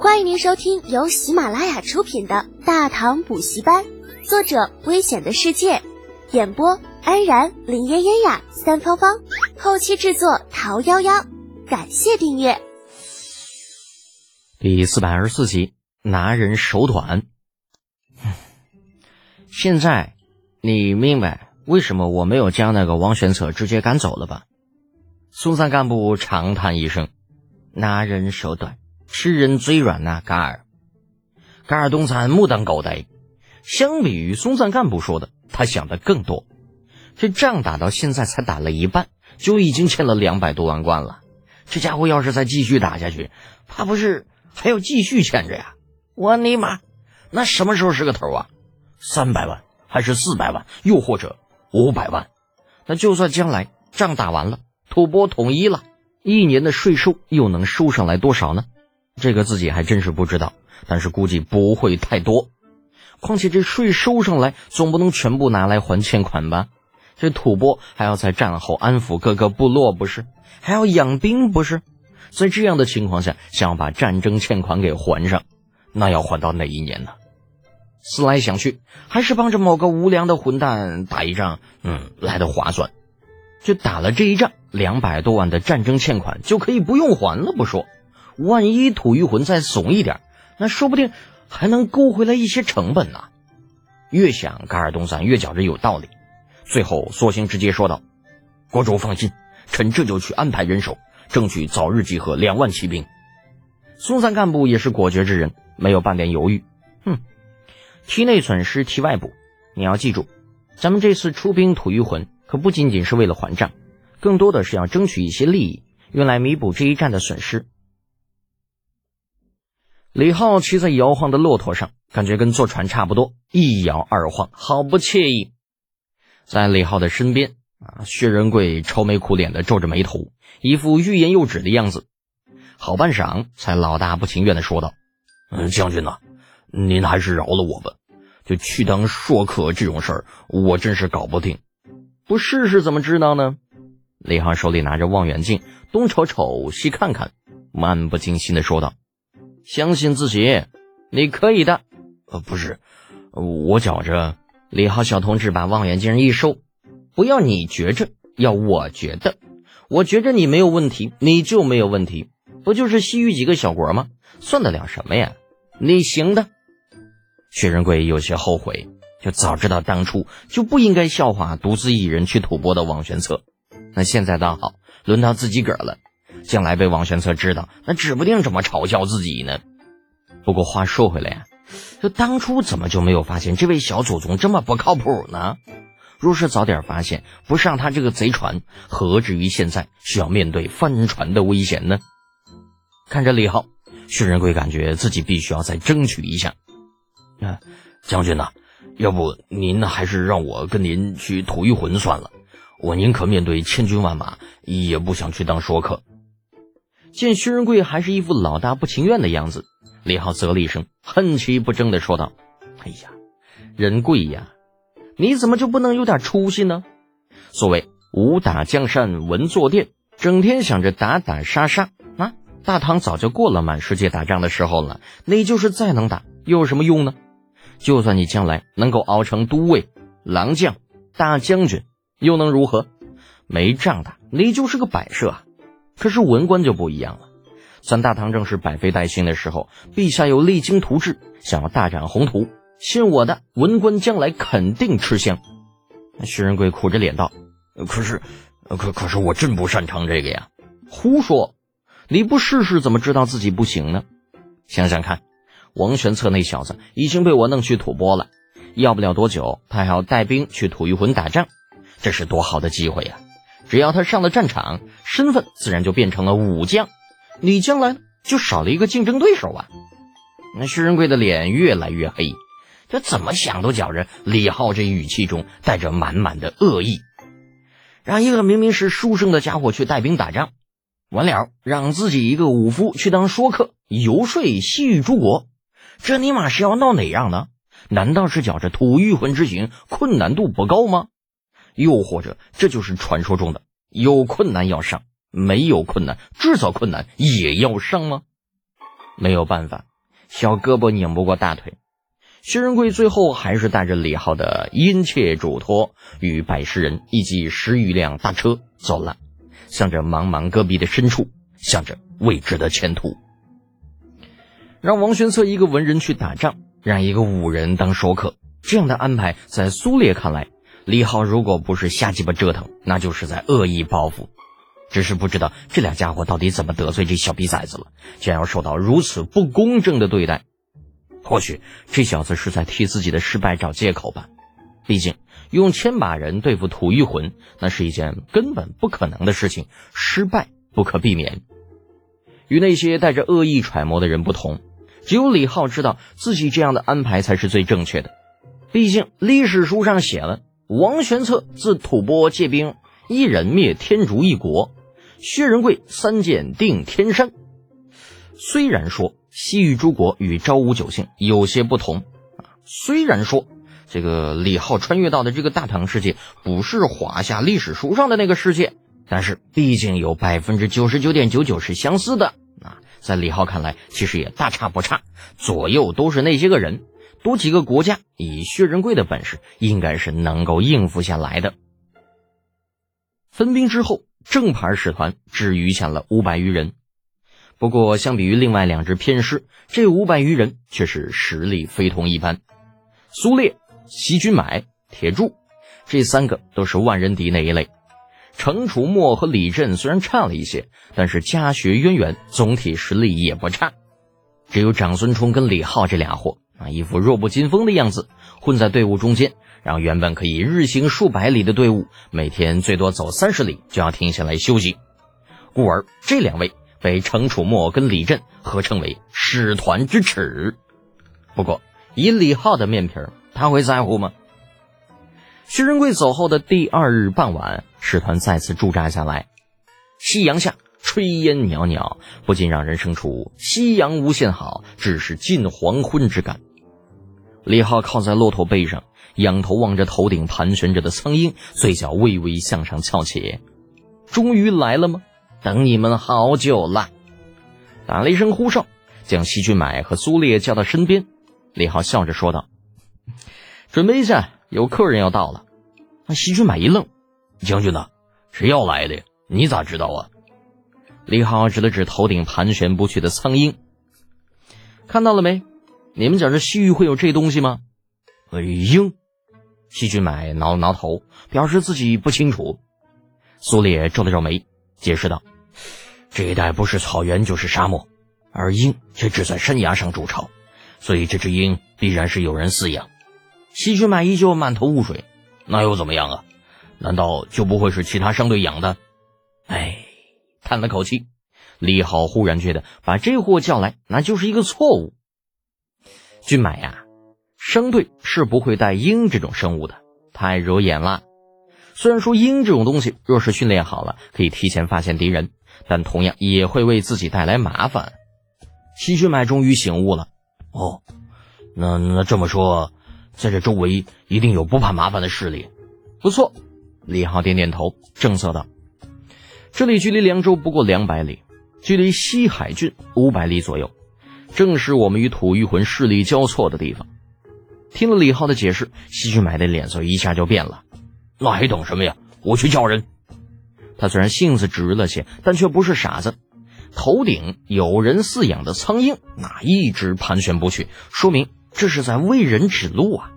欢迎您收听由喜马拉雅出品的《大唐补习班》，作者：危险的世界，演播：安然、林嫣嫣呀、三芳芳，后期制作：桃夭夭。感谢订阅。第四百二十四集，拿人手短。现在你明白为什么我没有将那个王玄策直接赶走了吧？松山干部长叹一声：“拿人手短。”吃人嘴软呐，嘎尔。嘎尔东山目瞪口呆。相比于松赞干部说的，他想的更多。这仗打到现在才打了一半，就已经欠了两百多万贯了。这家伙要是再继续打下去，怕不是还要继续欠着呀？我尼玛，那什么时候是个头啊？三百万，还是四百万，又或者五百万？那就算将来仗打完了，吐蕃统一了，一年的税收又能收上来多少呢？这个自己还真是不知道，但是估计不会太多。况且这税收上来，总不能全部拿来还欠款吧？这吐蕃还要在战后安抚各个部落，不是？还要养兵，不是？在这样的情况下，想要把战争欠款给还上，那要还到哪一年呢？思来想去，还是帮着某个无良的混蛋打一仗，嗯，来的划算。就打了这一仗，两百多万的战争欠款就可以不用还了，不说。万一吐谷浑再怂一点，那说不定还能勾回来一些成本呢。越想，噶尔东三越觉着有道理，最后索性直接说道：“国主放心，臣这就去安排人手，争取早日集合两万骑兵。”松散干部也是果决之人，没有半点犹豫。哼，体内损失，体外补。你要记住，咱们这次出兵吐谷浑，可不仅仅是为了还账，更多的是要争取一些利益，用来弥补这一战的损失。李浩骑在摇晃的骆驼上，感觉跟坐船差不多，一摇二晃，好不惬意。在李浩的身边，啊，薛仁贵愁眉苦脸的皱着眉头，一副欲言又止的样子。好半晌，才老大不情愿的说道：“嗯，将军呐，您还是饶了我吧。就去当说客这种事儿，我真是搞不定。不试试怎么知道呢？”李浩手里拿着望远镜，东瞅瞅，西看看，漫不经心的说道。相信自己，你可以的。呃，不是，我觉着。李浩小同志把望远镜一收，不要你觉着，要我觉得。我觉着你没有问题，你就没有问题。不就是西域几个小国吗？算得了什么呀？你行的。薛仁贵有些后悔，就早知道当初就不应该笑话独自一人去吐蕃的王玄策。那现在倒好，轮到自己个儿了。将来被王玄策知道，那指不定怎么嘲笑自己呢。不过话说回来呀，这当初怎么就没有发现这位小祖宗这么不靠谱呢？若是早点发现，不上他这个贼船，何至于现在需要面对翻船的危险呢？看着李浩，薛仁贵感觉自己必须要再争取一下。啊，将军呐，要不您还是让我跟您去吐一魂算了。我宁可面对千军万马，也不想去当说客。见薛仁贵还是一副老大不情愿的样子，李浩啧了一声，恨气不争的说道：“哎呀，仁贵呀，你怎么就不能有点出息呢？所谓武打江山文坐殿，整天想着打打杀杀啊！大唐早就过了满世界打仗的时候了。你就是再能打，又有什么用呢？就算你将来能够熬成都尉、郎将、大将军，又能如何？没仗打，你就是个摆设啊！”可是文官就不一样了，三大唐正是百废待兴的时候，陛下又励精图治，想要大展宏图，信我的，文官将来肯定吃香。薛仁贵苦着脸道：“可是，可可是我真不擅长这个呀！”胡说，你不试试怎么知道自己不行呢？想想看，王玄策那小子已经被我弄去吐蕃了，要不了多久，他还要带兵去吐谷浑打仗，这是多好的机会呀！只要他上了战场，身份自然就变成了武将，你将来就少了一个竞争对手啊！那薛仁贵的脸越来越黑，这怎么想都觉着李浩这语气中带着满满的恶意。让一个明明是书生的家伙去带兵打仗，完了让自己一个武夫去当说客游说西域诸国，这尼玛是要闹哪样呢？难道是觉着吐谷浑之行困难度不高吗？又或者，这就是传说中的有困难要上，没有困难制造困难也要上吗？没有办法，小胳膊拧不过大腿。薛仁贵最后还是带着李浩的殷切嘱托，与百十人以及十余辆大车走了，向着茫茫戈壁的深处，向着未知的前途。让王玄策一个文人去打仗，让一个武人当说客，这样的安排，在苏烈看来，李浩如果不是瞎鸡巴折腾，那就是在恶意报复。只是不知道这俩家伙到底怎么得罪这小逼崽子了，竟然要受到如此不公正的对待。或许这小子是在替自己的失败找借口吧，毕竟用千把人对付吐谷浑，那是一件根本不可能的事情，失败不可避免。与那些带着恶意揣摩的人不同，只有李浩知道自己这样的安排才是最正确的。毕竟历史书上写了，王玄策自吐蕃借兵，一人灭天竺一国，薛仁贵三箭定天山。虽然说。西域诸国与昭武九姓有些不同啊。虽然说这个李浩穿越到的这个大唐世界不是华夏历史书上的那个世界，但是毕竟有百分之九十九点九九是相似的啊。在李浩看来，其实也大差不差，左右都是那些个人，多几个国家，以薛仁贵的本事，应该是能够应付下来的。分兵之后，正牌使团只余下了五百余人。不过，相比于另外两支偏师，这五百余人却是实力非同一般。苏烈、西军买、铁柱，这三个都是万人敌那一类。程楚墨和李振虽然差了一些，但是家学渊源，总体实力也不差。只有长孙冲跟李浩这俩货啊，一副弱不禁风的样子，混在队伍中间，让原本可以日行数百里的队伍，每天最多走三十里就要停下来休息。故而这两位。被程楚墨跟李振合称为使团之耻。不过，以李浩的面皮儿，他会在乎吗？薛仁贵走后的第二日傍晚，使团再次驻扎下来。夕阳下，炊烟袅袅，不禁让人生出夕阳无限好，只是近黄昏之感。李浩靠在骆驼背上，仰头望着头顶盘旋着的苍鹰，嘴角微微向上翘起。终于来了吗？等你们好久了，打了一声呼哨，将西军买和苏烈叫到身边。李浩笑着说道：“准备一下，有客人要到了。”那西军买一愣：“将军呢？谁要来的？你咋知道啊？”李浩指了指头顶盘旋不去的苍鹰：“看到了没？你们讲这西域会有这东西吗？”鹰。西军买挠了挠头，表示自己不清楚。苏烈皱了皱眉。解释道：“这一带不是草原就是沙漠，而鹰却只在山崖上筑巢，所以这只鹰必然是有人饲养。”西军买依旧满头雾水，那又怎么样啊？难道就不会是其他商队养的？哎，叹了口气，李浩忽然觉得把这货叫来那就是一个错误。军买呀，商队是不会带鹰这种生物的，太惹眼了。虽然说鹰这种东西，若是训练好了，可以提前发现敌人，但同样也会为自己带来麻烦。西军买终于醒悟了，哦，那那这么说，在这周围一定有不怕麻烦的势力。不错，李浩点点头，正色道：“这里距离凉州不过两百里，距离西海郡五百里左右，正是我们与土御魂势力交错的地方。”听了李浩的解释，西军买的脸色一下就变了。那还等什么呀？我去叫人。他虽然性子直了些，但却不是傻子。头顶有人饲养的苍鹰，那一直盘旋不去，说明这是在为人指路啊。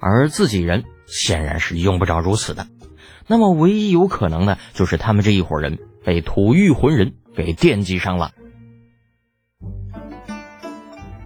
而自己人显然是用不着如此的。那么唯一有可能的，就是他们这一伙人被土御魂人给惦记上了。